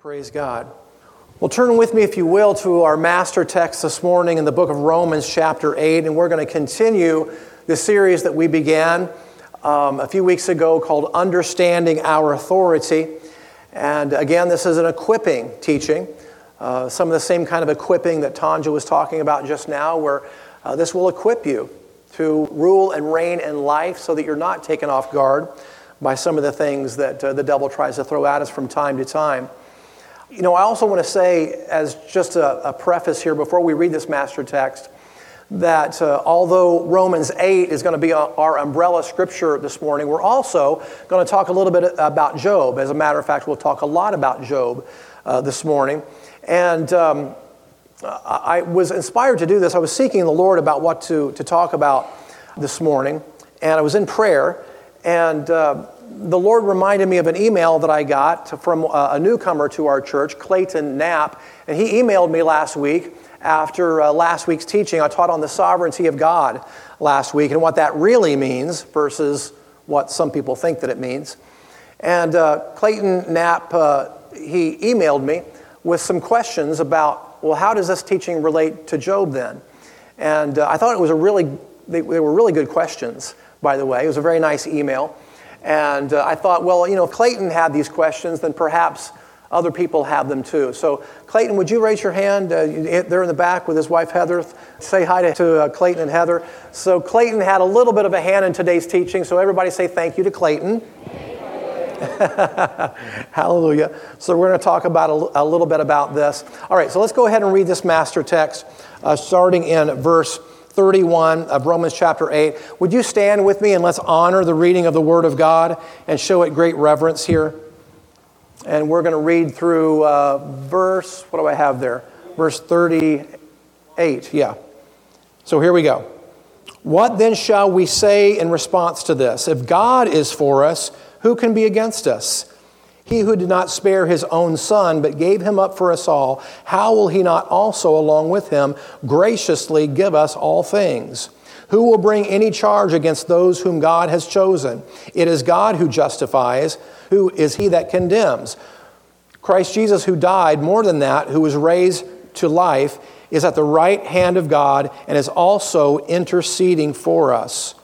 Praise God. Well, turn with me, if you will, to our master text this morning in the book of Romans, chapter 8, and we're going to continue the series that we began um, a few weeks ago called Understanding Our Authority. And again, this is an equipping teaching, uh, some of the same kind of equipping that Tanja was talking about just now, where uh, this will equip you to rule and reign in life so that you're not taken off guard by some of the things that uh, the devil tries to throw at us from time to time. You know, I also want to say, as just a, a preface here before we read this master text, that uh, although Romans 8 is going to be our umbrella scripture this morning, we're also going to talk a little bit about Job. As a matter of fact, we'll talk a lot about Job uh, this morning. And um, I was inspired to do this. I was seeking the Lord about what to, to talk about this morning, and I was in prayer. And uh, the Lord reminded me of an email that I got from a newcomer to our church, Clayton Knapp, and he emailed me last week after uh, last week's teaching. I taught on the sovereignty of God last week and what that really means versus what some people think that it means. And uh, Clayton Knapp, uh, he emailed me with some questions about, well, how does this teaching relate to Job then? And uh, I thought it was a really, they, they were really good questions, by the way. It was a very nice email. And uh, I thought, well, you know, if Clayton had these questions, then perhaps other people have them too. So, Clayton, would you raise your hand? Uh, they're in the back with his wife Heather. Say hi to, to uh, Clayton and Heather. So, Clayton had a little bit of a hand in today's teaching. So, everybody say thank you to Clayton. Hallelujah. So, we're going to talk about a, a, little bit about this. All right, so let's go ahead and read this master text, uh, starting in verse 31 of Romans chapter 8. Would you stand with me and let's honor the reading of the Word of God and show it great reverence here? And we're going to read through uh, verse, what do I have there? Verse 38, yeah. So here we go. What then shall we say in response to this? If God is for us, who can be against us? He who did not spare his own son, but gave him up for us all, how will he not also, along with him, graciously give us all things? Who will bring any charge against those whom God has chosen? It is God who justifies. Who is he that condemns? Christ Jesus, who died, more than that, who was raised to life, is at the right hand of God and is also interceding for us.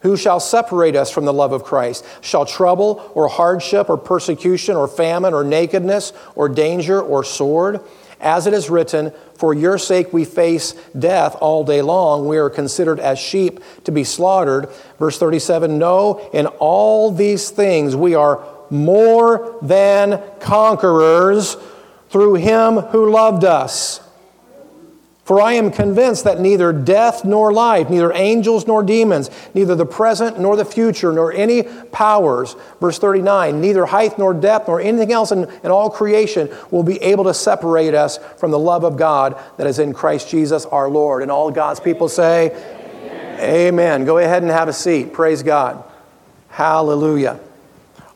Who shall separate us from the love of Christ? Shall trouble or hardship or persecution or famine or nakedness or danger or sword? As it is written, For your sake we face death all day long. We are considered as sheep to be slaughtered. Verse 37 No, in all these things we are more than conquerors through him who loved us. For I am convinced that neither death nor life, neither angels nor demons, neither the present nor the future, nor any powers, verse 39, neither height nor depth nor anything else in, in all creation will be able to separate us from the love of God that is in Christ Jesus our Lord. And all God's people say, Amen. Amen. Go ahead and have a seat. Praise God. Hallelujah.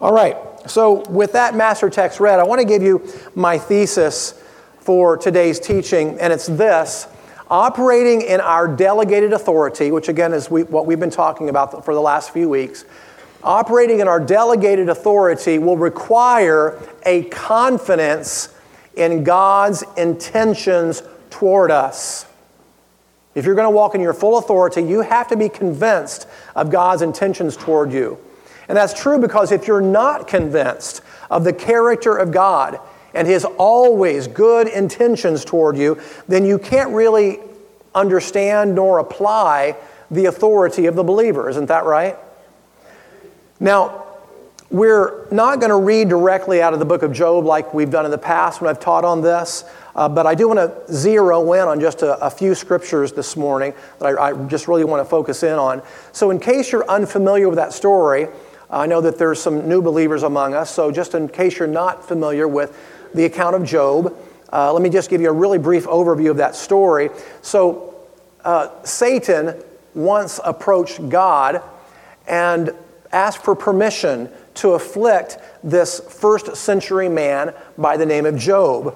All right. So, with that master text read, I want to give you my thesis for today's teaching, and it's this operating in our delegated authority, which again is we, what we've been talking about for the last few weeks. Operating in our delegated authority will require a confidence in God's intentions toward us. If you're going to walk in your full authority, you have to be convinced of God's intentions toward you. And that's true because if you're not convinced of the character of God, and his always good intentions toward you, then you can't really understand nor apply the authority of the believer. Isn't that right? Now, we're not going to read directly out of the book of Job like we've done in the past when I've taught on this, uh, but I do want to zero in on just a, a few scriptures this morning that I, I, just really want to focus in on. So, in case you're unfamiliar with that story, I know that there's some new believers among us, so just in case you're not familiar with the account of Job. Uh, let me just give you a really brief overview of that story. So, uh, Satan once approached God and asked for permission to afflict this first century man by the name of Job.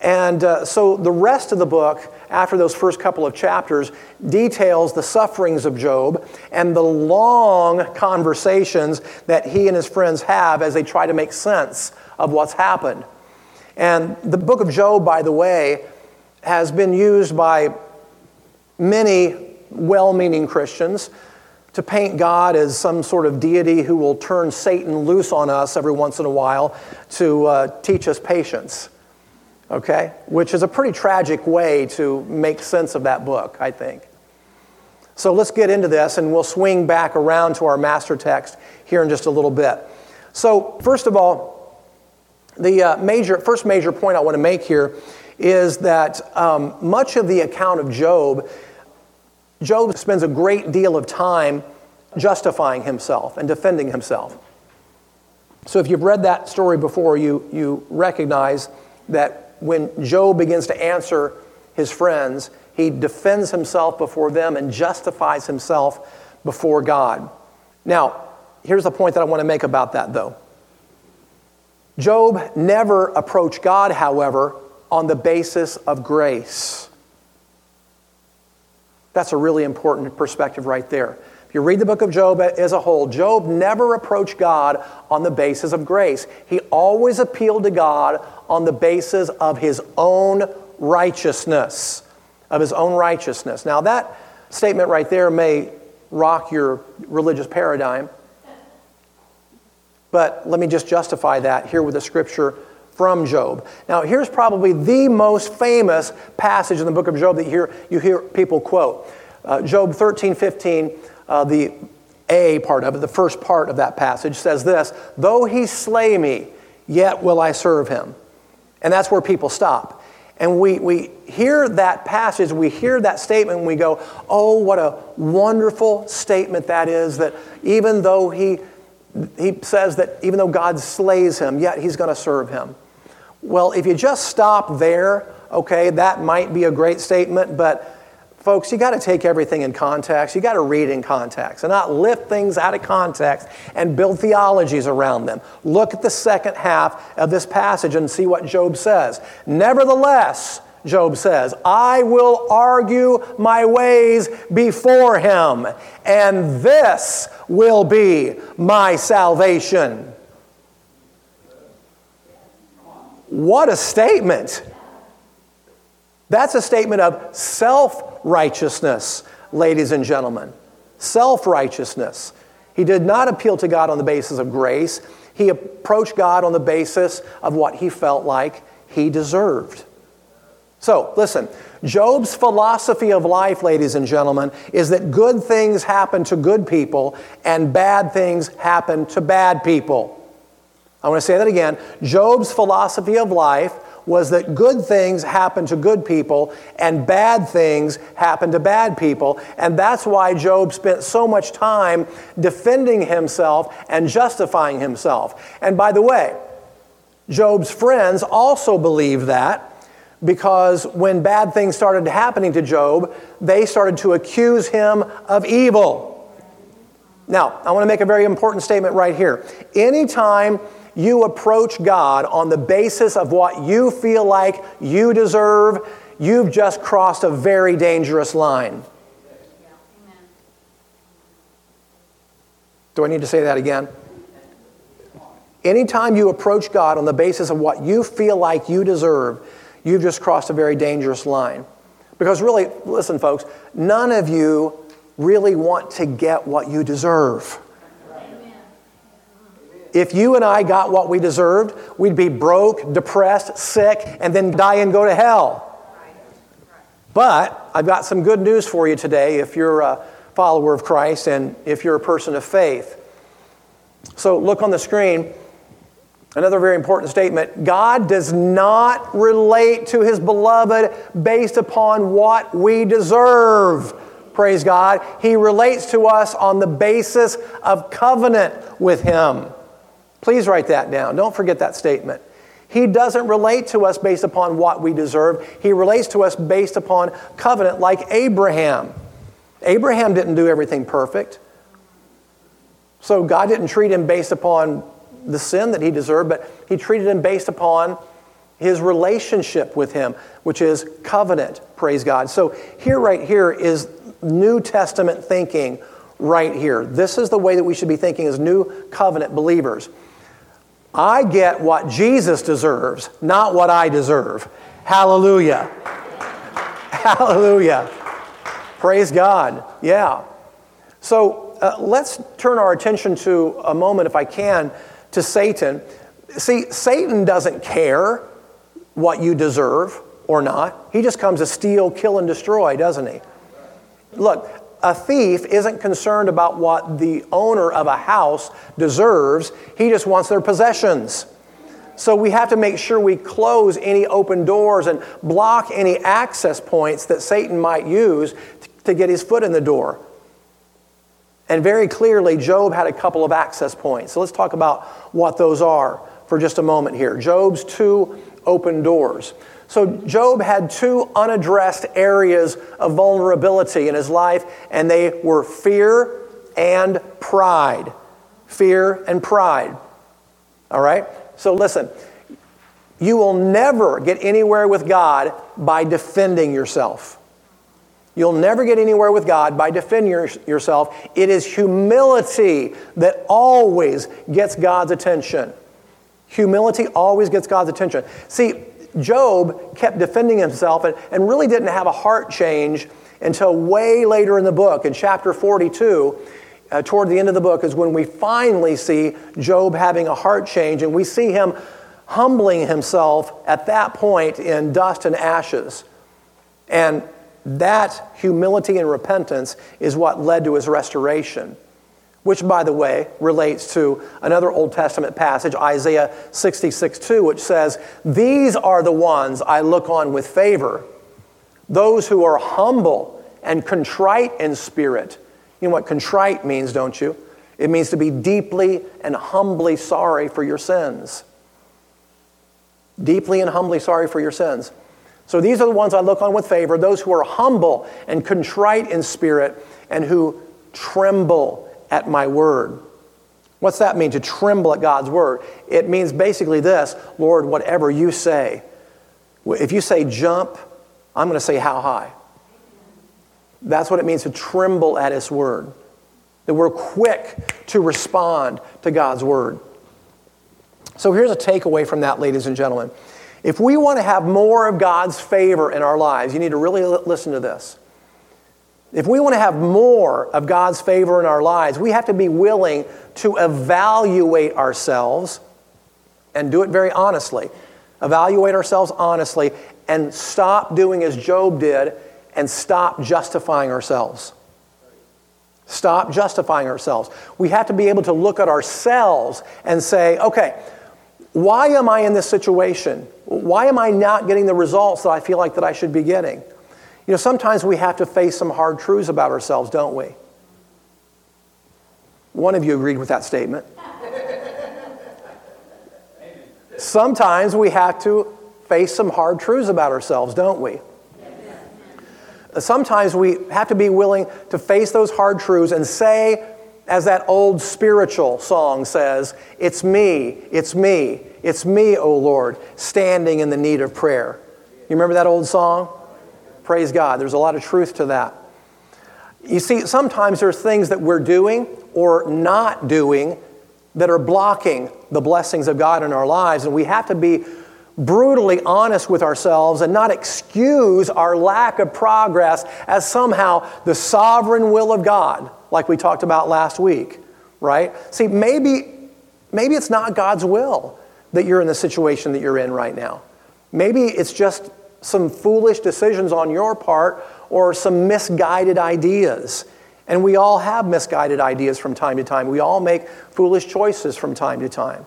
And uh, so the rest of the book, after those first couple of chapters, details the sufferings of Job and the long conversations that he and his friends have as they try to make sense of what's happened. And the book of Job, by the way, has been used by many well meaning Christians to paint God as some sort of deity who will turn Satan loose on us every once in a while to uh, teach us patience. Okay? Which is a pretty tragic way to make sense of that book, I think. So let's get into this and we'll swing back around to our master text here in just a little bit. So, first of all, the uh, major, first major point I want to make here is that um, much of the account of Job Job spends a great deal of time justifying himself and defending himself. So, if you've read that story before, you, you recognize that when Job begins to answer his friends, he defends himself before them and justifies himself before God. Now, here's the point that I want to make about that, though. Job never approached God, however, on the basis of grace. That's a really important perspective right there. If you read the book of Job as a whole, Job never approached God on the basis of grace. He always appealed to God on the basis of his own righteousness. Of his own righteousness. Now, that statement right there may rock your religious paradigm, but let me just justify that here with a scripture from Job. Now, here's probably the most famous passage in the book of Job that you hear, you hear people quote. Uh, Job 13, 15, uh, the A part of it, the first part of that passage says this Though he slay me, yet will I serve him. And that's where people stop. And we, we hear that passage, we hear that statement, and we go, Oh, what a wonderful statement that is, that even though he, he says that even though God slays him, yet he's going to serve him. Well, if you just stop there, okay, that might be a great statement, but folks, you got to take everything in context. You got to read in context and not lift things out of context and build theologies around them. Look at the second half of this passage and see what Job says. Nevertheless, Job says, I will argue my ways before him, and this will be my salvation. What a statement! That's a statement of self righteousness, ladies and gentlemen. Self righteousness. He did not appeal to God on the basis of grace, he approached God on the basis of what he felt like he deserved. So, listen, Job's philosophy of life, ladies and gentlemen, is that good things happen to good people and bad things happen to bad people. I want to say that again. Job's philosophy of life was that good things happen to good people and bad things happen to bad people. And that's why Job spent so much time defending himself and justifying himself. And by the way, Job's friends also believed that because when bad things started happening to Job, they started to accuse him of evil. Now, I want to make a very important statement right here. Anytime you approach God on the basis of what you feel like you deserve, you've just crossed a very dangerous line. Do I need to say that again? Anytime you approach God on the basis of what you feel like you deserve, you've just crossed a very dangerous line. Because really, listen, folks, none of you really want to get what you deserve. If you and I got what we deserved, we'd be broke, depressed, sick, and then die and go to hell. But I've got some good news for you today if you're a follower of Christ and if you're a person of faith. So look on the screen. Another very important statement God does not relate to his beloved based upon what we deserve. Praise God. He relates to us on the basis of covenant with him. Please write that down. Don't forget that statement. He doesn't relate to us based upon what we deserve. He relates to us based upon covenant, like Abraham. Abraham didn't do everything perfect. So God didn't treat him based upon the sin that he deserved, but he treated him based upon his relationship with him, which is covenant, praise God. So here, right here, is New Testament thinking right here. This is the way that we should be thinking as new covenant believers. I get what Jesus deserves, not what I deserve. Hallelujah. Hallelujah. Praise God. Yeah. So uh, let's turn our attention to a moment, if I can, to Satan. See, Satan doesn't care what you deserve or not. He just comes to steal, kill, and destroy, doesn't he? Look, a thief isn't concerned about what the owner of a house deserves, he just wants their possessions. So we have to make sure we close any open doors and block any access points that Satan might use to get his foot in the door. And very clearly, Job had a couple of access points. So let's talk about what those are for just a moment here. Job's two open doors. So, Job had two unaddressed areas of vulnerability in his life, and they were fear and pride. Fear and pride. All right? So, listen, you will never get anywhere with God by defending yourself. You'll never get anywhere with God by defending yourself. It is humility that always gets God's attention. Humility always gets God's attention. See, Job kept defending himself and, and really didn't have a heart change until way later in the book. In chapter 42, uh, toward the end of the book, is when we finally see Job having a heart change, and we see him humbling himself at that point in dust and ashes. And that humility and repentance is what led to his restoration which, by the way, relates to another Old Testament passage, Isaiah 66 2, which says, These are the ones I look on with favor, those who are humble and contrite in spirit. You know what contrite means, don't you? It means to be deeply and humbly sorry for your sins. Deeply and humbly sorry for your sins. So these are the ones I look on with favor, those who are humble and contrite in spirit and who tremble at my word. What's that mean, to tremble at God's word? It means basically this Lord, whatever you say, if you say jump, I'm going to say how high. That's what it means to tremble at His word. That we're quick to respond to God's word. So here's a takeaway from that, ladies and gentlemen. If we want to have more of God's favor in our lives, you need to really listen to this. If we want to have more of God's favor in our lives, we have to be willing to evaluate ourselves and do it very honestly. Evaluate ourselves honestly and stop doing as Job did and stop justifying ourselves. Stop justifying ourselves. We have to be able to look at ourselves and say, okay, why am I in this situation? Why am I not getting the results that I feel like that I should be getting? You know, sometimes we have to face some hard truths about ourselves, don't we? One of you agreed with that statement. Sometimes we have to face some hard truths about ourselves, don't we? Sometimes we have to be willing to face those hard truths and say, as that old spiritual song says, It's me, it's me, it's me, O Lord, standing in the need of prayer. You remember that old song? Praise God. There's a lot of truth to that. You see, sometimes there's things that we're doing or not doing that are blocking the blessings of God in our lives, and we have to be brutally honest with ourselves and not excuse our lack of progress as somehow the sovereign will of God, like we talked about last week, right? See, maybe, maybe it's not God's will that you're in the situation that you're in right now. Maybe it's just some foolish decisions on your part or some misguided ideas. And we all have misguided ideas from time to time. We all make foolish choices from time to time.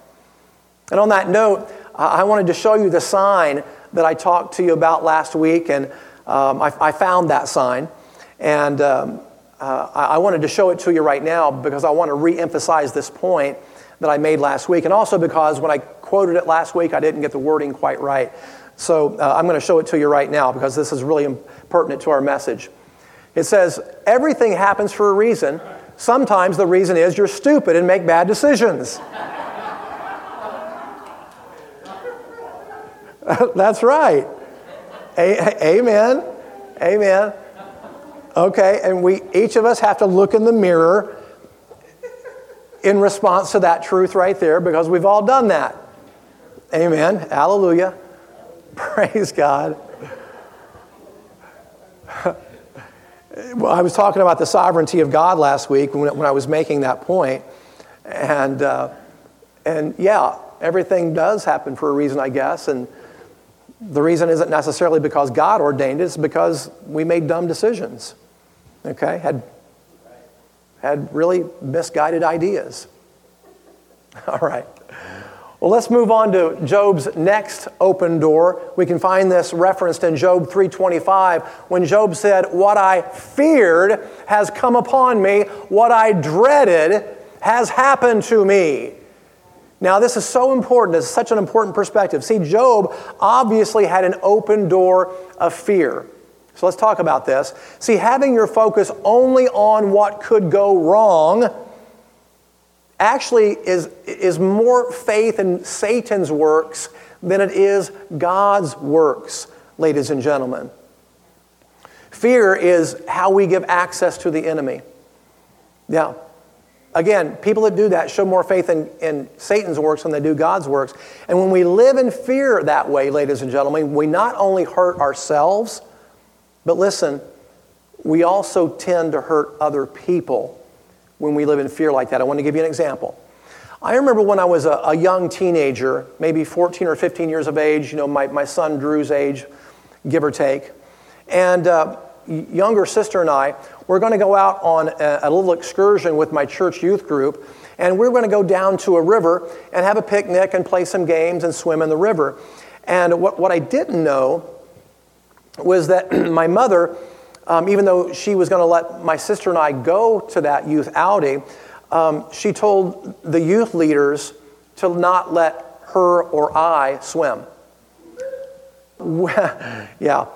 And on that note, I wanted to show you the sign that I talked to you about last week, and um, I, I, found that sign. And um, uh, I wanted to show it to you right now because I want to re emphasize this point that I made last week, and also because when I quoted it last week, I didn't get the wording quite right. So uh, I'm going to show it to you right now because this is really pertinent to our message. It says, Everything happens for a reason. Sometimes the reason is you're stupid and make bad decisions. That's right. A- amen. Amen. Okay, and we each of us have to look in the mirror in response to that truth right there because we've all done that. Amen. Hallelujah. Praise God. well, I was talking about the sovereignty of God last week when, when I was making that point. And, uh, and yeah, everything does happen for a reason, I guess. And the reason isn't necessarily because God ordained it, it's because we made dumb decisions. Okay? Had, had really misguided ideas. All right. Well, let's move on to Job's next open door. We can find this referenced in Job 3:25 when Job said, "What I feared has come upon me; what I dreaded has happened to me." Now, this is so important. It's such an important perspective. See, Job obviously had an open door of fear. So let's talk about this. See, having your focus only on what could go wrong actually is, is more faith in Satan's works than it is God's works, ladies and gentlemen. Fear is how we give access to the enemy. Yeah. Again, people that do that show more faith in, in Satan's works than they do God's works. And when we live in fear that way, ladies and gentlemen, we not only hurt ourselves, but listen, we also tend to hurt other people when we live in fear like that. I want to give you an example. I remember when I was a, a young teenager, maybe 14 or 15 years of age, you know, my, my son Drew's age, give or take. And uh, younger sister and I we're going to go out on a, a little excursion with my church youth group, and we're going to go down to a river and have a picnic and play some games and swim in the river. And what, what I didn't know was that my mother, um, even though she was going to let my sister and I go to that youth outing, um, she told the youth leaders to not let her or I swim. yeah.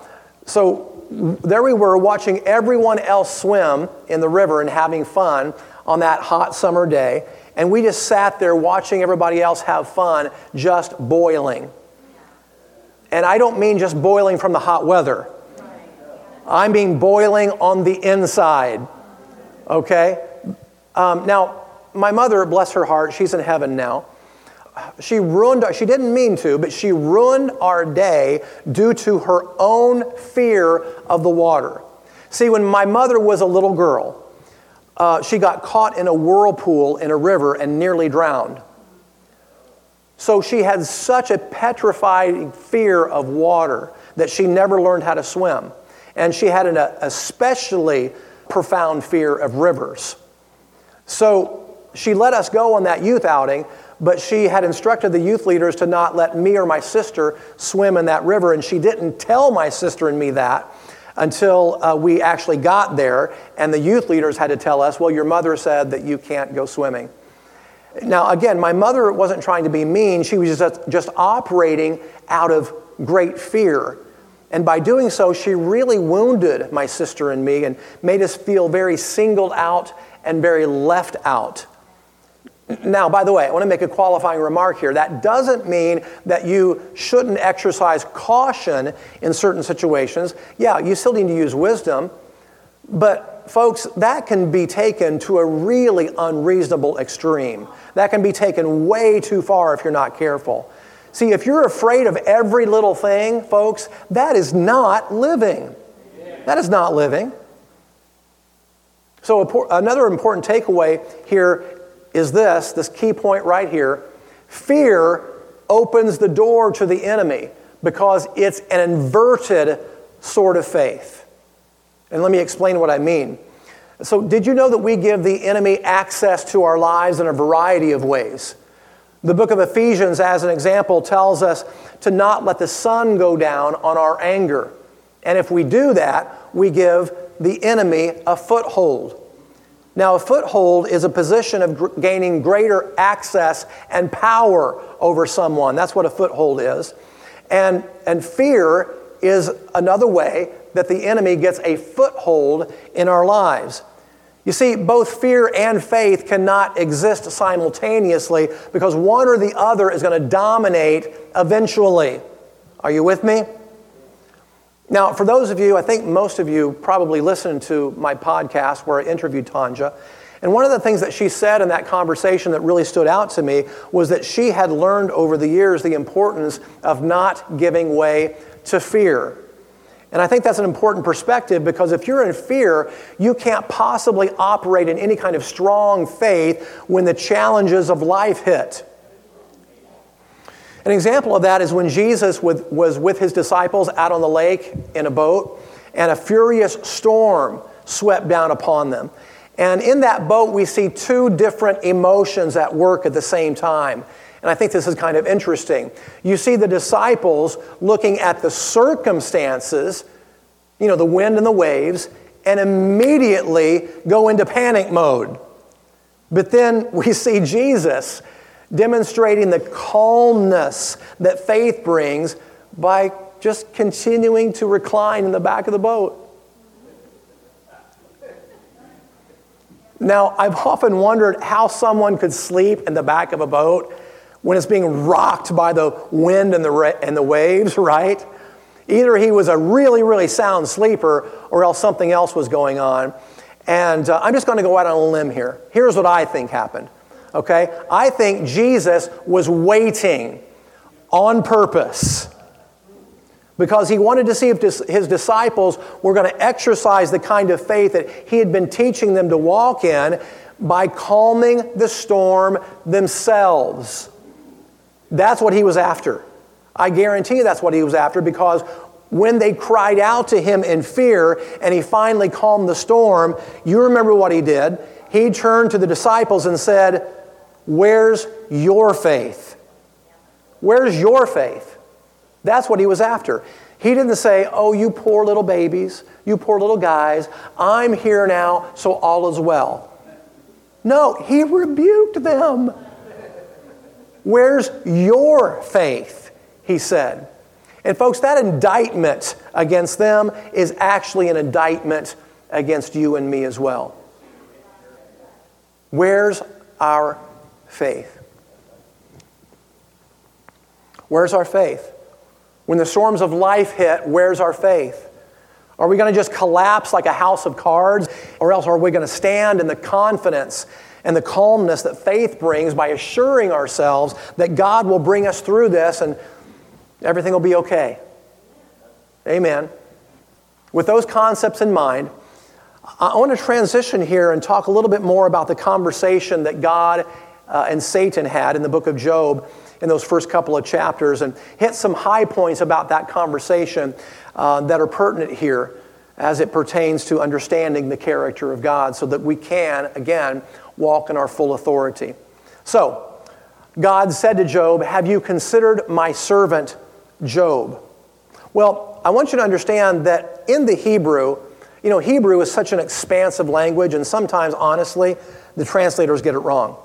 So there we were watching everyone else swim in the river and having fun on that hot summer day. And we just sat there watching everybody else have fun, just boiling. And I don't mean just boiling from the hot weather, I mean boiling on the inside. Okay? Um, now, my mother, bless her heart, she's in heaven now she ruined, she didn't mean to, but she ruined our day due to her own fear of the water. See, when my mother was a little girl, uh, she got caught in a whirlpool in a river and nearly drowned. So she had such a petrified fear of water that she never learned how to swim. And she had an especially profound fear of rivers. So she let us go on that youth outing, but she had instructed the youth leaders to not let me or my sister swim in that river, and she didn't tell my sister and me that until uh, we actually got there, and the youth leaders had to tell us, well, your mother said that you can't go swimming. Now, again, my mother wasn't trying to be mean, she was just, just operating out of great fear. And by doing so, she really wounded my sister and me and made us feel very singled out and very left out. Now, by the way, I want to make a qualifying remark here. That doesn't mean that you shouldn't exercise caution in certain situations. Yeah, you still need to use wisdom, but folks, that can be taken to a really unreasonable extreme. That can be taken way too far if you're not careful. See, if you're afraid of every little thing, folks, that is not living. That is not living. So, another important takeaway here is this this key point right here fear opens the door to the enemy because it's an inverted sort of faith. And let me explain what I mean. So, did you know that we give the enemy access to our lives in a variety of ways? The book of Ephesians, as an example, tells us to not let the sun go down on our anger. And if we do that, we give the enemy a foothold. Now, a foothold is a position of gr- gaining greater access and power over someone. That's what a foothold is. And, and fear is another way that the enemy gets a foothold in our lives. You see, both fear and faith cannot exist simultaneously because one or the other is going to dominate eventually. Are you with me? Now, for those of you, I think most of you probably listened to my podcast where I interviewed Tanja. And one of the things that she said in that conversation that really stood out to me was that she had learned over the years the importance of not giving way to fear. And I think that's an important perspective because if you're in fear, you can't possibly operate in any kind of strong faith when the challenges of life hit. An example of that is when Jesus was with his disciples out on the lake in a boat, and a furious storm swept down upon them. And in that boat, we see two different emotions at work at the same time. And I think this is kind of interesting. You see the disciples looking at the circumstances, you know, the wind and the waves, and immediately go into panic mode. But then we see Jesus demonstrating the calmness that faith brings by just continuing to recline in the back of the boat. Now, I've often wondered how someone could sleep in the back of a boat when it's being rocked by the wind and the, and the waves, right? Either he was a really, really sound sleeper or else something else was going on. And uh, I'm just going to go out on a limb here. Here's what I think happened. Okay? I think Jesus was waiting on purpose because he wanted to see if his disciples were going to exercise the kind of faith that he had been teaching them to walk in by calming the storm themselves. That's what he was after. I guarantee you that's what he was after because when they cried out to him in fear and he finally calmed the storm, you remember what he did. He turned to the disciples and said, Where's your faith? Where's your faith? That's what he was after. He didn't say, Oh, you poor little babies, you poor little guys, I'm here now, so all is well. No, he rebuked them. Where's your faith? He said. And, folks, that indictment against them is actually an indictment against you and me as well. Where's our faith? Where's our faith? When the storms of life hit, where's our faith? Are we going to just collapse like a house of cards? Or else are we going to stand in the confidence and the calmness that faith brings by assuring ourselves that God will bring us through this and everything will be okay? Amen. With those concepts in mind, I want to transition here and talk a little bit more about the conversation that God uh, and Satan had in the book of Job in those first couple of chapters and hit some high points about that conversation uh, that are pertinent here as it pertains to understanding the character of God so that we can, again, walk in our full authority. So, God said to Job, Have you considered my servant Job? Well, I want you to understand that in the Hebrew, you know, Hebrew is such an expansive language, and sometimes, honestly, the translators get it wrong.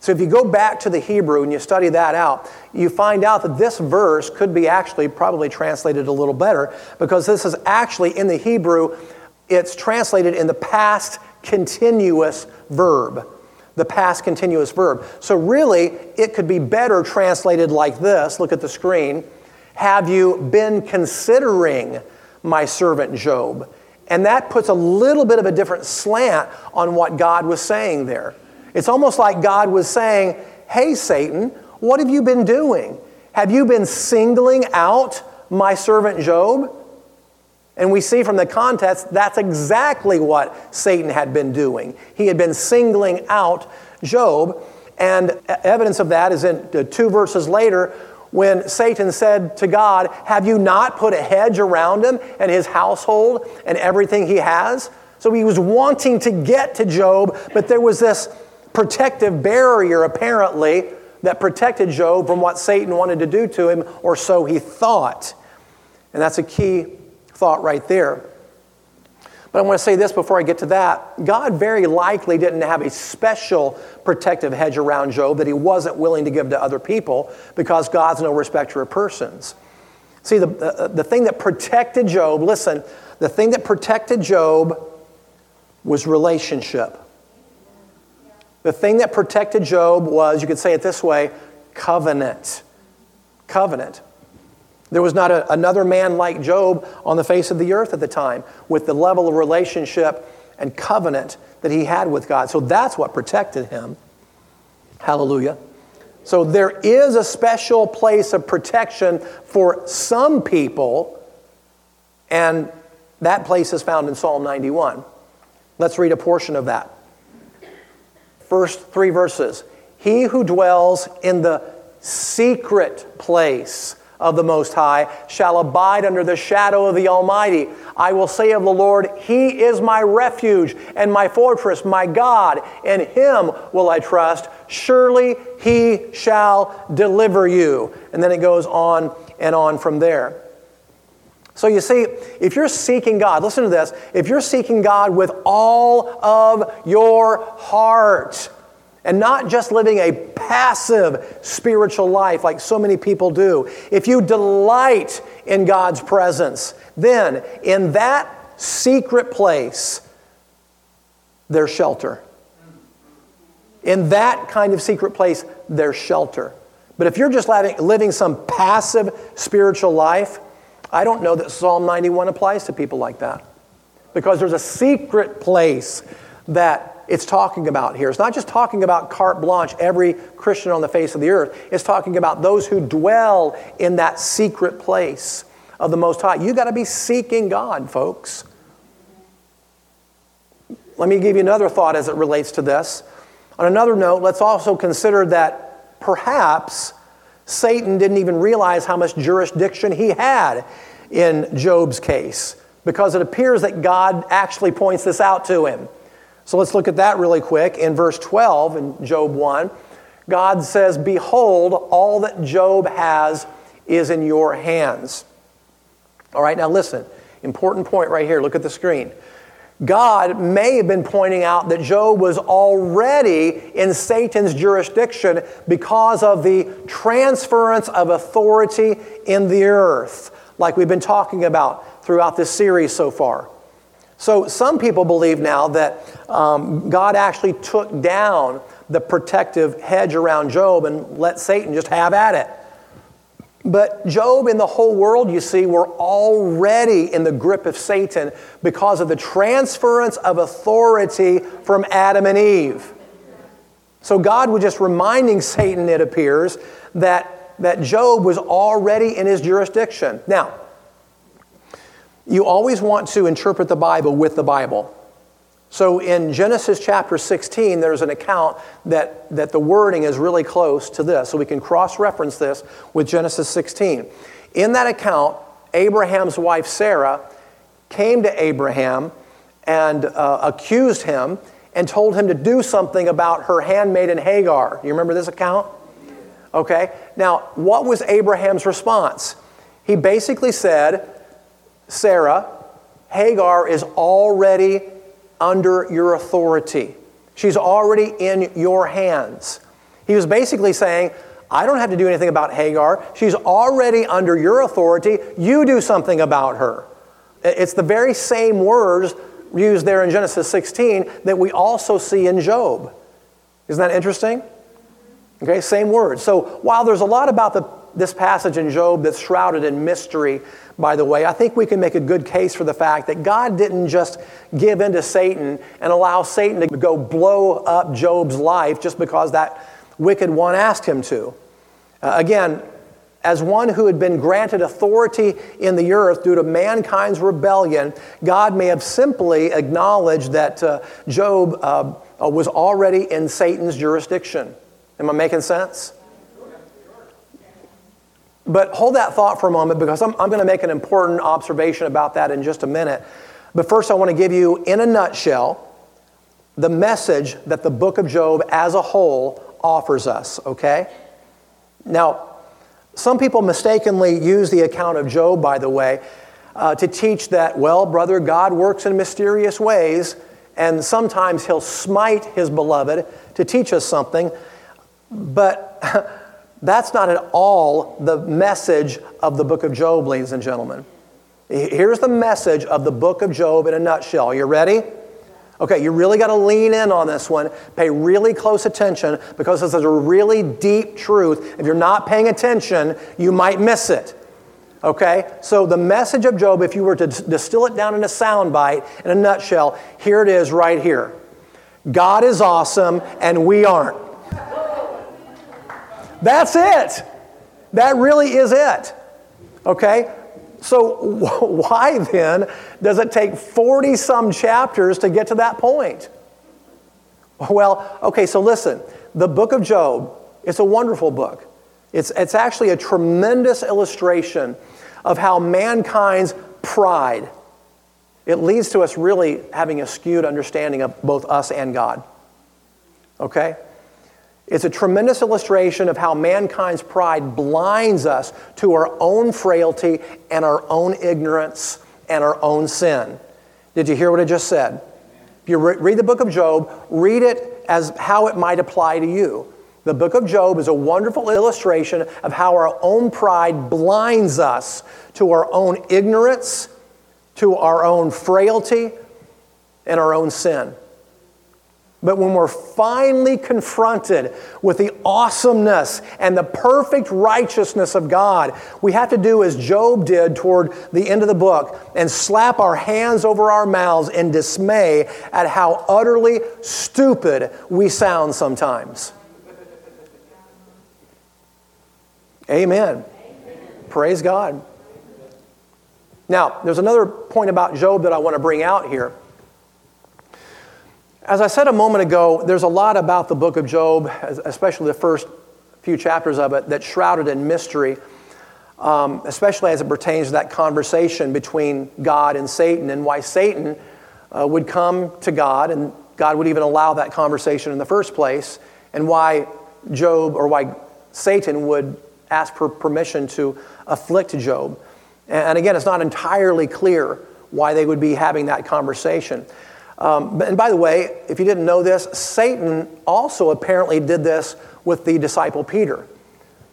So if you go back to the Hebrew and you study that out, you find out that this verse could be actually probably translated a little better because this is actually in the Hebrew, it's translated in the past continuous verb. The past continuous verb. So really, it could be better translated like this. Look at the screen. Have you been considering my servant Job? And that puts a little bit of a different slant on what God was saying there. It's almost like God was saying, Hey, Satan, what have you been doing? Have you been singling out my servant Job? And we see from the context that's exactly what Satan had been doing. He had been singling out Job. And evidence of that is in two verses later when Satan said to God, Have you not put a hedge around him and his household and everything he has? So he was wanting to get to Job, but there was this protective barrier, apparently, that protected Job from what Satan wanted to do to him, or so he thought. And that's a key thought right there. But I want to say this before I get to that. God very likely didn't have a special protective hedge around Job that he wasn't willing to give to other people because God's no respecter of persons. See, the, the, the thing that protected Job, listen, the thing that protected Job was relationship. The thing that protected Job was, you could say it this way, covenant. Covenant. There was not a, another man like Job on the face of the earth at the time with the level of relationship and covenant that he had with God. So that's what protected him. Hallelujah. So there is a special place of protection for some people, and that place is found in Psalm 91. Let's read a portion of that. First three verses. He who dwells in the secret place of the Most High shall abide under the shadow of the Almighty. I will say of the Lord, He is my refuge and my fortress, my God. In Him will I trust. Surely He shall deliver you. And then it goes on and on from there. So you see, if you're seeking God, listen to this, if you're seeking God with all of your heart, and not just living a passive spiritual life like so many people do. If you delight in God's presence, then in that secret place, there's shelter. In that kind of secret place, there's shelter. But if you're just living some passive spiritual life, I don't know that Psalm 91 applies to people like that. Because there's a secret place that it's talking about here. It's not just talking about carte blanche, every Christian on the face of the earth. It's talking about those who dwell in that secret place of the Most High. You got to be seeking God, folks. Let me give you another thought as it relates to this. On another note, let's also consider that perhaps Satan didn't even realize how much jurisdiction he had in Job's case because it appears that God actually points this out to him. So let's look at that really quick. In verse 12 in Job 1, God says, Behold, all that Job has is in your hands. All right, now listen, important point right here. Look at the screen. God may have been pointing out that Job was already in Satan's jurisdiction because of the transference of authority in the earth, like we've been talking about throughout this series so far. So some people believe now that um, God actually took down the protective hedge around Job and let Satan just have at it. But Job and the whole world, you see, were already in the grip of Satan because of the transference of authority from Adam and Eve. So God was just reminding Satan, it appears, that, that Job was already in his jurisdiction. Now, you always want to interpret the Bible with the Bible. So in Genesis chapter 16, there's an account that, that the wording is really close to this. So we can cross reference this with Genesis 16. In that account, Abraham's wife Sarah came to Abraham and uh, accused him and told him to do something about her handmaiden Hagar. You remember this account? Okay. Now, what was Abraham's response? He basically said, Sarah, Hagar is already under your authority. She's already in your hands. He was basically saying, I don't have to do anything about Hagar. She's already under your authority. You do something about her. It's the very same words used there in Genesis 16 that we also see in Job. Isn't that interesting? Okay, same words. So while there's a lot about the, this passage in Job that's shrouded in mystery, by the way, I think we can make a good case for the fact that God didn't just give in to Satan and allow Satan to go blow up Job's life just because that wicked one asked him to. Uh, again, as one who had been granted authority in the earth due to mankind's rebellion, God may have simply acknowledged that uh, Job uh, was already in Satan's jurisdiction. Am I making sense? But hold that thought for a moment because I'm, I'm going to make an important observation about that in just a minute. But first, I want to give you, in a nutshell, the message that the book of Job as a whole offers us, okay? Now, some people mistakenly use the account of Job, by the way, uh, to teach that, well, brother, God works in mysterious ways, and sometimes he'll smite his beloved to teach us something. But That's not at all the message of the book of Job, ladies and gentlemen. Here's the message of the book of Job in a nutshell. You ready? Okay, you really got to lean in on this one. Pay really close attention because this is a really deep truth. If you're not paying attention, you might miss it. Okay? So, the message of Job, if you were to distill it down in a soundbite, in a nutshell, here it is right here God is awesome and we aren't. That's it. That really is it. Okay? So, why then does it take 40 some chapters to get to that point? Well, okay, so listen. The book of Job, it's a wonderful book. It's, it's actually a tremendous illustration of how mankind's pride, it leads to us really having a skewed understanding of both us and God. Okay? It's a tremendous illustration of how mankind's pride blinds us to our own frailty and our own ignorance and our own sin. Did you hear what I just said? If you re- read the book of Job, read it as how it might apply to you. The book of Job is a wonderful illustration of how our own pride blinds us to our own ignorance, to our own frailty, and our own sin. But when we're finally confronted with the awesomeness and the perfect righteousness of God, we have to do as Job did toward the end of the book and slap our hands over our mouths in dismay at how utterly stupid we sound sometimes. Amen. Amen. Praise God. Now, there's another point about Job that I want to bring out here. As I said a moment ago, there's a lot about the book of Job, especially the first few chapters of it, that's shrouded in mystery, um, especially as it pertains to that conversation between God and Satan and why Satan uh, would come to God and God would even allow that conversation in the first place, and why Job or why Satan would ask for permission to afflict Job. And again, it's not entirely clear why they would be having that conversation. Um, and by the way, if you didn't know this, Satan also apparently did this with the disciple Peter.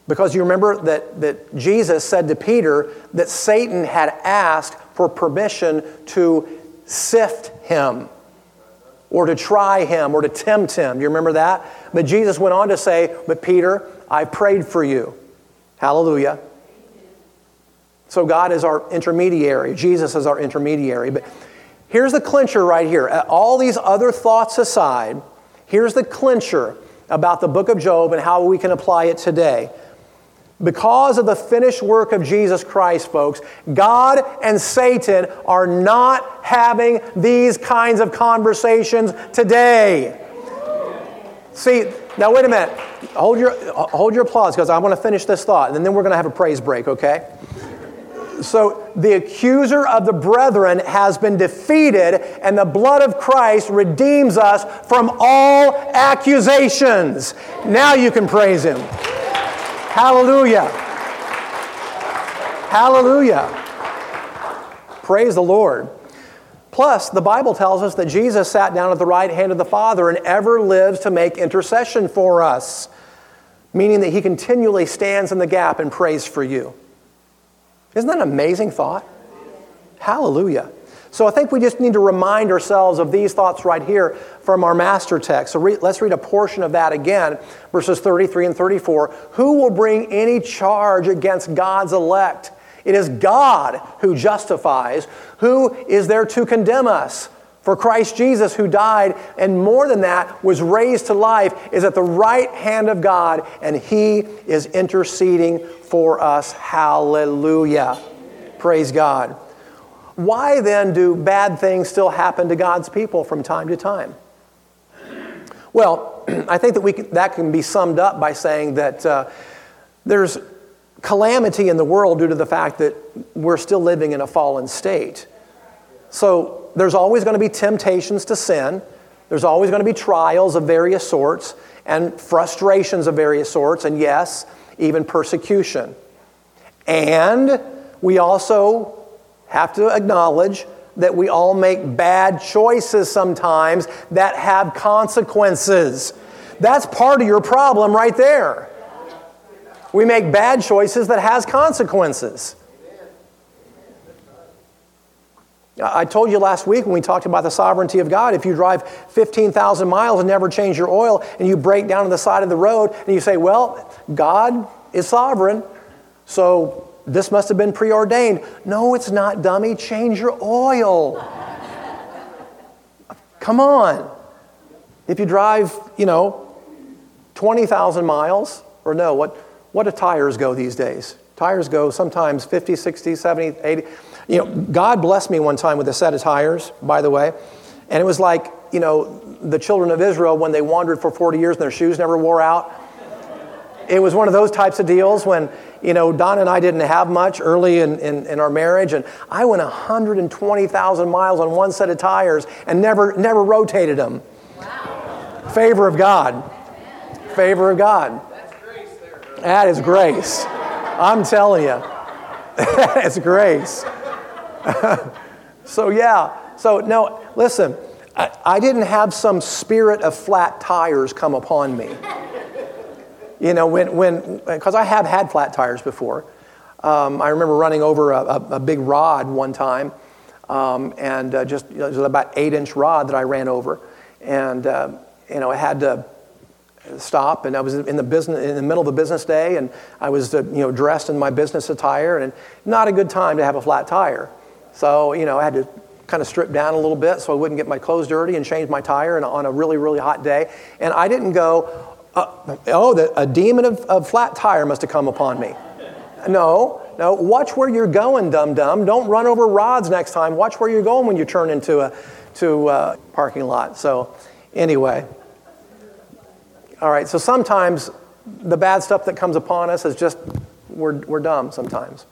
Because you remember that, that Jesus said to Peter that Satan had asked for permission to sift him or to try him or to tempt him. Do you remember that? But Jesus went on to say, But Peter, I prayed for you. Hallelujah. So God is our intermediary, Jesus is our intermediary. But Here's the clincher right here. Uh, all these other thoughts aside, here's the clincher about the book of Job and how we can apply it today. Because of the finished work of Jesus Christ, folks, God and Satan are not having these kinds of conversations today. See, now wait a minute. Hold your, uh, hold your applause because I want to finish this thought, and then we're going to have a praise break, okay? So the accuser of the brethren has been defeated, and the blood of Christ redeems us from all accusations. Now you can praise him. Hallelujah. Hallelujah. Praise the Lord. Plus, the Bible tells us that Jesus sat down at the right hand of the Father and ever lives to make intercession for us, meaning that he continually stands in the gap and prays for you. Isn't that an amazing thought? Hallelujah. So I think we just need to remind ourselves of these thoughts right here from our master text. So re- let's read a portion of that again, verses 33 and 34. Who will bring any charge against God's elect? It is God who justifies. Who is there to condemn us? For Christ Jesus, who died and more than that was raised to life, is at the right hand of God and he is interceding for us. Hallelujah. Praise God. Why then do bad things still happen to God's people from time to time? Well, I think that we can, that can be summed up by saying that uh, there's calamity in the world due to the fact that we're still living in a fallen state. So there's always going to be temptations to sin. There's always going to be trials of various sorts and frustrations of various sorts, and yes, even persecution. And we also have to acknowledge that we all make bad choices sometimes that have consequences. That's part of your problem right there. We make bad choices that has consequences. I told you last week when we talked about the sovereignty of God, if you drive 15,000 miles and never change your oil and you break down on the side of the road and you say, well, God is sovereign, so this must have been preordained. No, it's not, dummy. Change your oil. Come on. If you drive, you know, 20,000 miles, or no, what, what do tires go these days? Tires go sometimes 50, 60, 70, 80. You know, God blessed me one time with a set of tires, by the way, and it was like, you know, the children of Israel when they wandered for 40 years and their shoes never wore out. It was one of those types of deals when, you know, Don and I didn't have much early in, in, in our marriage, and I went 120,000 miles on one set of tires and never, never rotated them. Wow. Favor of God. Favor of God. That is grace. I'm telling you. it's grace. so, yeah. So, no, listen, I, I didn't have some spirit of flat tires come upon me. You know, when, when, because I have had flat tires before. Um, I remember running over a, a, a, big rod one time, um, and uh, just, you know, about eight inch rod that I ran over. And, uh, you know, I had to stop, and I was in the, business, in the middle of a business day, and I was, uh, you know, dressed in my business attire, and not a good time to have a flat tire. So, you know, I had to kind of strip down a little bit so I wouldn't get my clothes dirty and change my tire on a really, really hot day. And I didn't go, uh, oh, the, a demon of, of flat tire must have come upon me. No, no, watch where you're going, dum dum. Don't run over rods next time. Watch where you're going when you turn into a to a parking lot. So, anyway. All right, so sometimes the bad stuff that comes upon us is just we're, we're dumb sometimes.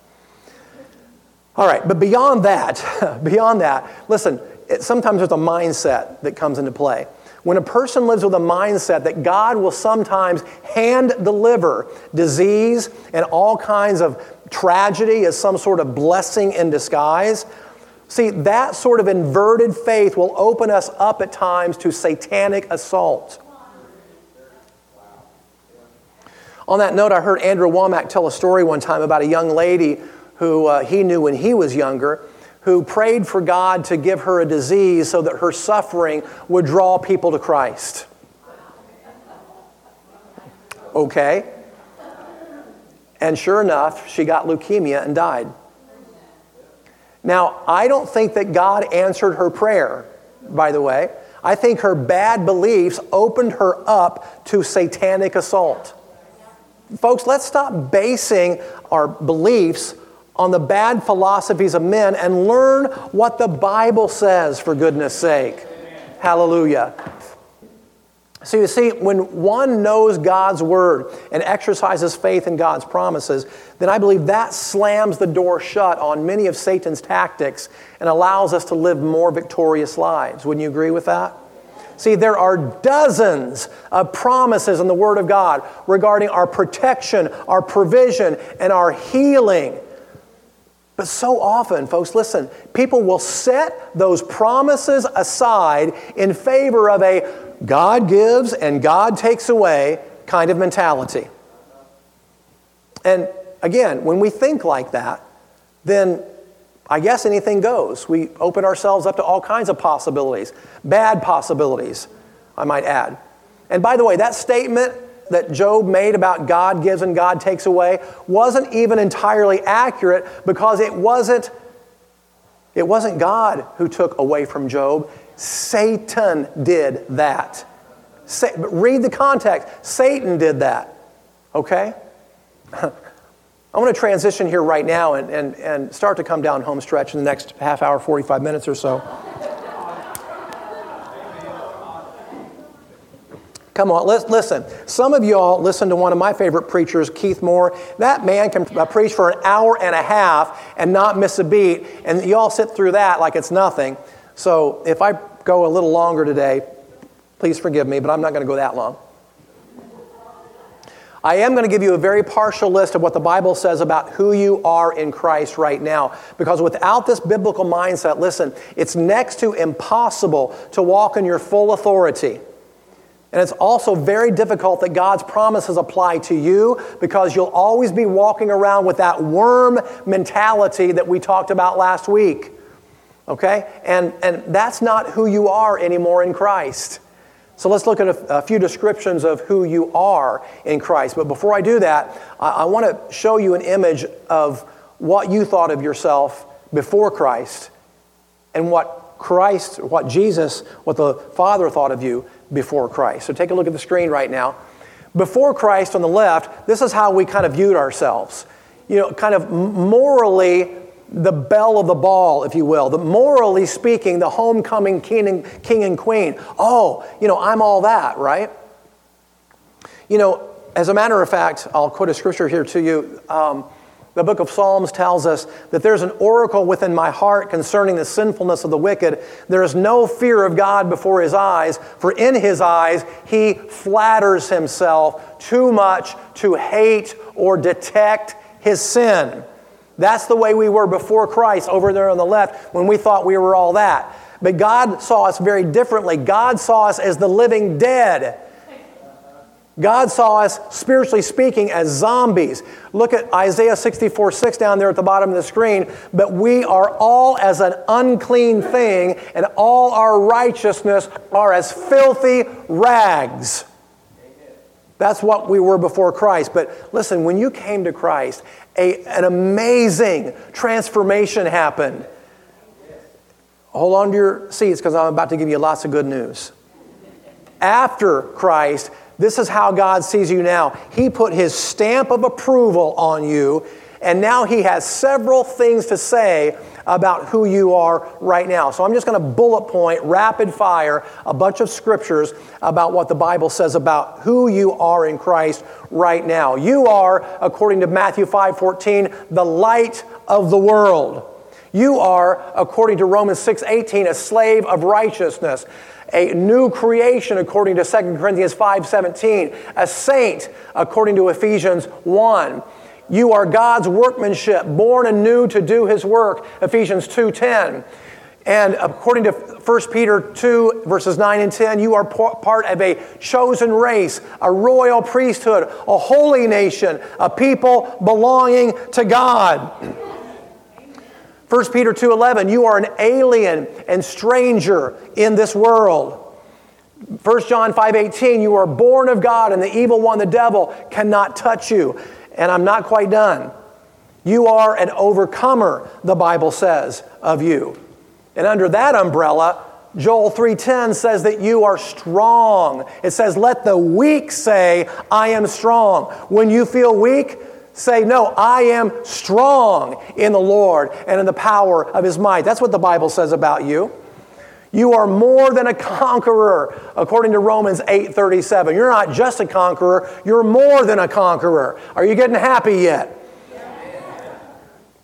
All right, but beyond that, beyond that, listen, it, sometimes there's a mindset that comes into play. When a person lives with a mindset that God will sometimes hand deliver disease and all kinds of tragedy as some sort of blessing in disguise, see, that sort of inverted faith will open us up at times to satanic assault. On that note, I heard Andrew Wommack tell a story one time about a young lady who uh, he knew when he was younger who prayed for God to give her a disease so that her suffering would draw people to Christ. Okay. And sure enough, she got leukemia and died. Now, I don't think that God answered her prayer, by the way. I think her bad beliefs opened her up to satanic assault. Folks, let's stop basing our beliefs on the bad philosophies of men and learn what the Bible says, for goodness sake. Hallelujah. So you see, when one knows God's word and exercises faith in God's promises, then I believe that slams the door shut on many of Satan's tactics and allows us to live more victorious lives. Wouldn't you agree with that? See, there are dozens of promises in the Word of God regarding our protection, our provision, and our healing. But so often, folks, listen, people will set those promises aside in favor of a God gives and God takes away kind of mentality. And again, when we think like that, then I guess anything goes. We open ourselves up to all kinds of possibilities, bad possibilities, I might add. And by the way, that statement that Job made about God gives and God takes away wasn't even entirely accurate because it wasn't it wasn't God who took away from Job. Satan did that. Sa- read the context. Satan did that. Okay? I want to transition here right now and, and, and start to come down home stretch in the next half hour, 45 minutes or so. Come on, listen. Some of y'all listen to one of my favorite preachers, Keith Moore. That man can uh, preach for an hour and a half and not miss a beat, and y'all sit through that like it's nothing. So if I go a little longer today, please forgive me, but I'm not going to go that long. I am going to give you a very partial list of what the Bible says about who you are in Christ right now. Because without this biblical mindset, listen, it's next to impossible to walk in your full authority. And it's also very difficult that God's promises apply to you because you'll always be walking around with that worm mentality that we talked about last week. Okay? And, and that's not who you are anymore in Christ. So let's look at a, a few descriptions of who you are in Christ. But before I do that, I, I want to show you an image of what you thought of yourself before Christ and what Christ, what Jesus, what the Father thought of you before Christ. So take a look at the screen right now. Before Christ on the left, this is how we kind of viewed ourselves. You know, kind of morally the belle of the ball, if you will, the morally speaking, the homecoming king and, king and queen. Oh, you know, I'm all that, right? You know, as a matter of fact, I'll quote a scripture here to you. Um, the book of Psalms tells us that there's an oracle within my heart concerning the sinfulness of the wicked. There is no fear of God before his eyes, for in his eyes he flatters himself too much to hate or detect his sin. That's the way we were before Christ over there on the left when we thought we were all that. But God saw us very differently. God saw us as the living dead. God saw us, spiritually speaking, as zombies. Look at Isaiah 64 6 down there at the bottom of the screen. But we are all as an unclean thing, and all our righteousness are as filthy rags. That's what we were before Christ. But listen, when you came to Christ, a, an amazing transformation happened. Hold on to your seats because I'm about to give you lots of good news. After Christ, this is how God sees you now. He put his stamp of approval on you, and now he has several things to say about who you are right now. So I'm just going to bullet point, rapid fire, a bunch of scriptures about what the Bible says about who you are in Christ right now. You are, according to Matthew 5:14, the light of the world. You are, according to Romans 6:18, a slave of righteousness a new creation according to 2 Corinthians 5:17, a saint according to Ephesians 1. You are God's workmanship, born anew to do his work, Ephesians 2:10. And according to 1 Peter 2, verses 9 and 10, you are part of a chosen race, a royal priesthood, a holy nation, a people belonging to God. 1 Peter 2:11 you are an alien and stranger in this world. 1 John 5:18 you are born of God and the evil one the devil cannot touch you. And I'm not quite done. You are an overcomer, the Bible says of you. And under that umbrella, Joel 3:10 says that you are strong. It says let the weak say I am strong. When you feel weak, Say, no, I am strong in the Lord and in the power of his might. That's what the Bible says about you. You are more than a conqueror, according to Romans 8:37. You're not just a conqueror, you're more than a conqueror. Are you getting happy yet?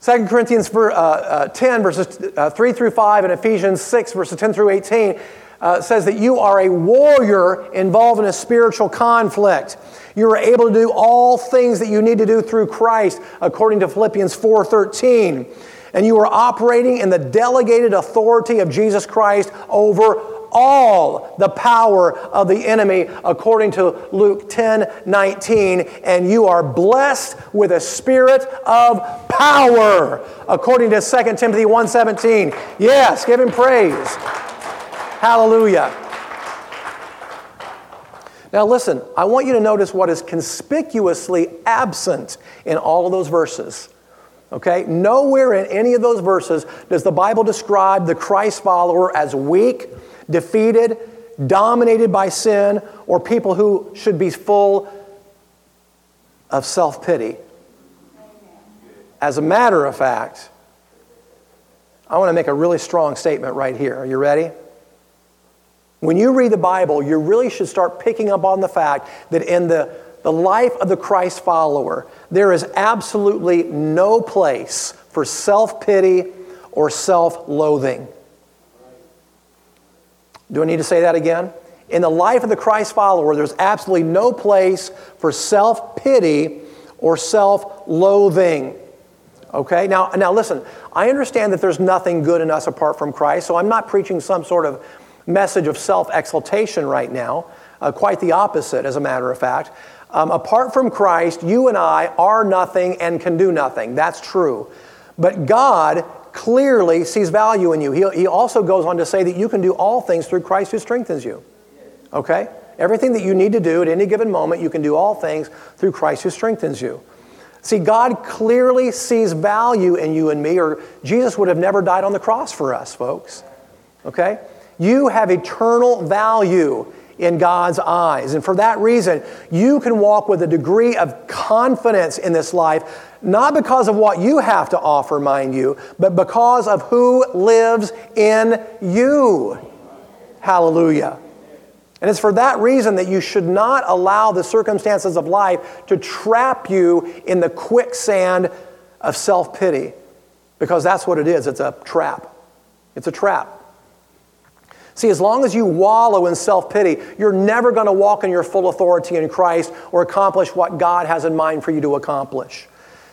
2 Corinthians uh, uh, 10, verses uh, 3 through 5, and Ephesians 6, verses 10 through 18 uh, says that you are a warrior involved in a spiritual conflict. You are able to do all things that you need to do through Christ, according to Philippians 4:13. And you are operating in the delegated authority of Jesus Christ over all the power of the enemy, according to Luke 10 19. And you are blessed with a spirit of power, according to 2 Timothy 1 17. Yes, give him praise. Hallelujah. Now, listen, I want you to notice what is conspicuously absent in all of those verses. Okay? Nowhere in any of those verses does the Bible describe the Christ follower as weak, defeated, dominated by sin, or people who should be full of self pity. As a matter of fact, I want to make a really strong statement right here. Are you ready? When you read the Bible, you really should start picking up on the fact that in the, the life of the Christ follower, there is absolutely no place for self pity or self loathing. Do I need to say that again? In the life of the Christ follower, there's absolutely no place for self pity or self loathing. Okay? Now, now listen, I understand that there's nothing good in us apart from Christ, so I'm not preaching some sort of message of self exaltation right now. Uh, quite the opposite, as a matter of fact. Um, apart from Christ, you and I are nothing and can do nothing. That's true. But God clearly sees value in you. He, he also goes on to say that you can do all things through Christ who strengthens you. Okay? Everything that you need to do at any given moment, you can do all things through Christ who strengthens you. See, God clearly sees value in you and me, or Jesus would have never died on the cross for us, folks. Okay? You have eternal value in God's eyes. And for that reason, you can walk with a degree of confidence in this life, not because of what you have to offer, mind you, but because of who lives in you. Hallelujah. And it's for that reason that you should not allow the circumstances of life to trap you in the quicksand of self pity, because that's what it is. It's a trap. It's a trap. See, as long as you wallow in self pity, you're never going to walk in your full authority in Christ or accomplish what God has in mind for you to accomplish.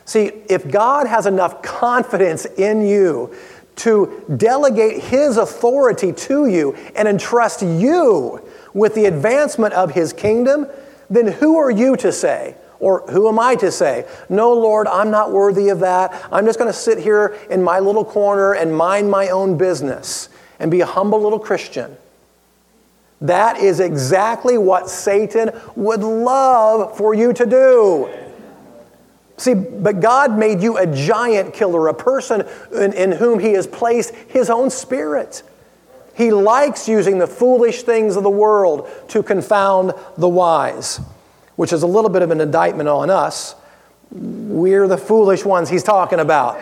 See, if God has enough confidence in you to delegate His authority to you and entrust you with the advancement of his kingdom, then who are you to say? Or who am I to say, No, Lord, I'm not worthy of that. I'm just going to sit here in my little corner and mind my own business and be a humble little Christian. That is exactly what Satan would love for you to do. See, but God made you a giant killer, a person in, in whom He has placed His own spirit. He likes using the foolish things of the world to confound the wise, which is a little bit of an indictment on us. We're the foolish ones he's talking about.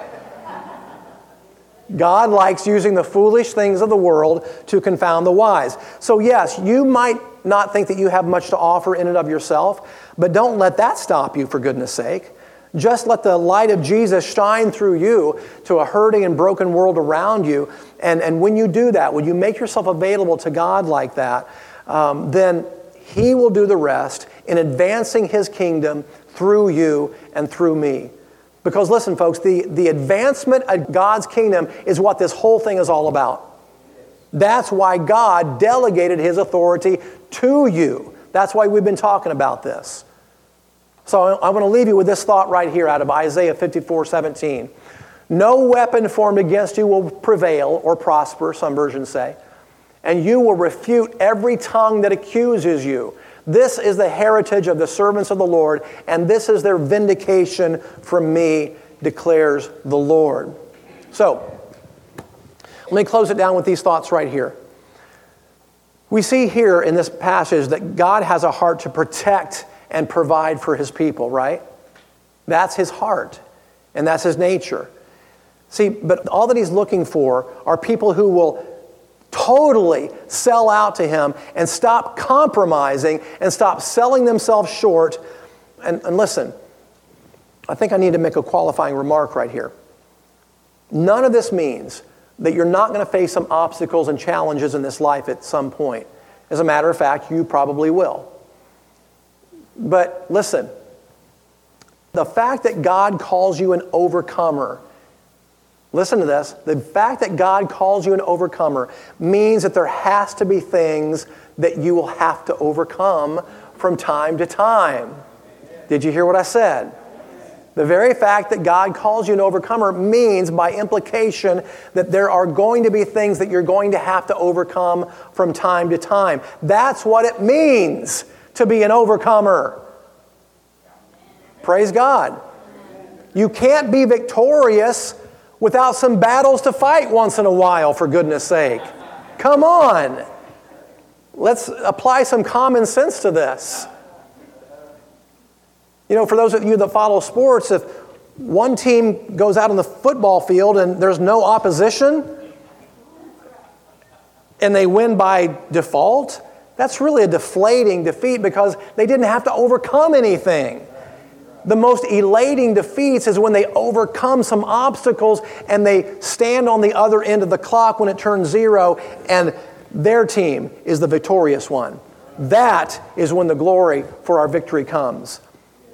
God likes using the foolish things of the world to confound the wise. So, yes, you might not think that you have much to offer in and of yourself, but don't let that stop you, for goodness sake. Just let the light of Jesus shine through you to a hurting and broken world around you. And, and when you do that, when you make yourself available to God like that, um, then He will do the rest in advancing His kingdom through you and through me. Because listen, folks, the, the advancement of God's kingdom is what this whole thing is all about. That's why God delegated His authority to you. That's why we've been talking about this. So I want to leave you with this thought right here out of Isaiah 54 17. No weapon formed against you will prevail or prosper, some versions say, and you will refute every tongue that accuses you. This is the heritage of the servants of the Lord, and this is their vindication from me, declares the Lord. So, let me close it down with these thoughts right here. We see here in this passage that God has a heart to protect and provide for his people, right? That's his heart, and that's his nature. See, but all that he's looking for are people who will totally sell out to him and stop compromising and stop selling themselves short. And, and listen, I think I need to make a qualifying remark right here. None of this means that you're not going to face some obstacles and challenges in this life at some point. As a matter of fact, you probably will. But listen, the fact that God calls you an overcomer, listen to this, the fact that God calls you an overcomer means that there has to be things that you will have to overcome from time to time. Did you hear what I said? The very fact that God calls you an overcomer means, by implication, that there are going to be things that you're going to have to overcome from time to time. That's what it means to be an overcomer. Praise God. You can't be victorious without some battles to fight once in a while, for goodness sake. Come on. Let's apply some common sense to this. You know, for those of you that follow sports, if one team goes out on the football field and there's no opposition and they win by default, that's really a deflating defeat because they didn't have to overcome anything. The most elating defeats is when they overcome some obstacles and they stand on the other end of the clock when it turns zero and their team is the victorious one. That is when the glory for our victory comes.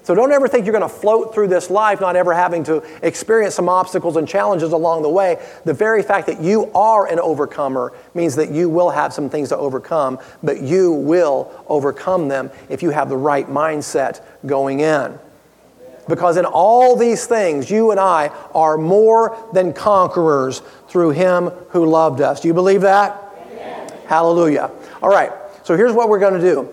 So don't ever think you're going to float through this life not ever having to experience some obstacles and challenges along the way. The very fact that you are an overcomer means that you will have some things to overcome, but you will overcome them if you have the right mindset going in. Because in all these things, you and I are more than conquerors through Him who loved us. Do you believe that? Hallelujah. All right, so here's what we're going to do.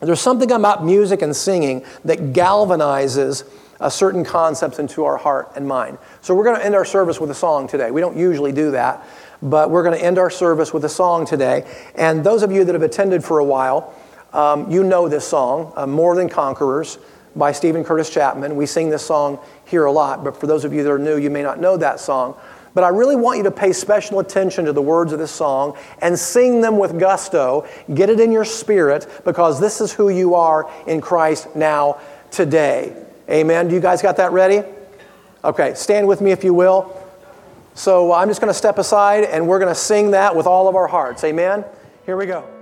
There's something about music and singing that galvanizes certain concepts into our heart and mind. So we're going to end our service with a song today. We don't usually do that, but we're going to end our service with a song today. And those of you that have attended for a while, um, you know this song, uh, More Than Conquerors by Steven Curtis Chapman. We sing this song here a lot, but for those of you that are new, you may not know that song. But I really want you to pay special attention to the words of this song and sing them with gusto. Get it in your spirit because this is who you are in Christ now, today. Amen. Do you guys got that ready? Okay, stand with me if you will. So I'm just going to step aside and we're going to sing that with all of our hearts. Amen. Here we go.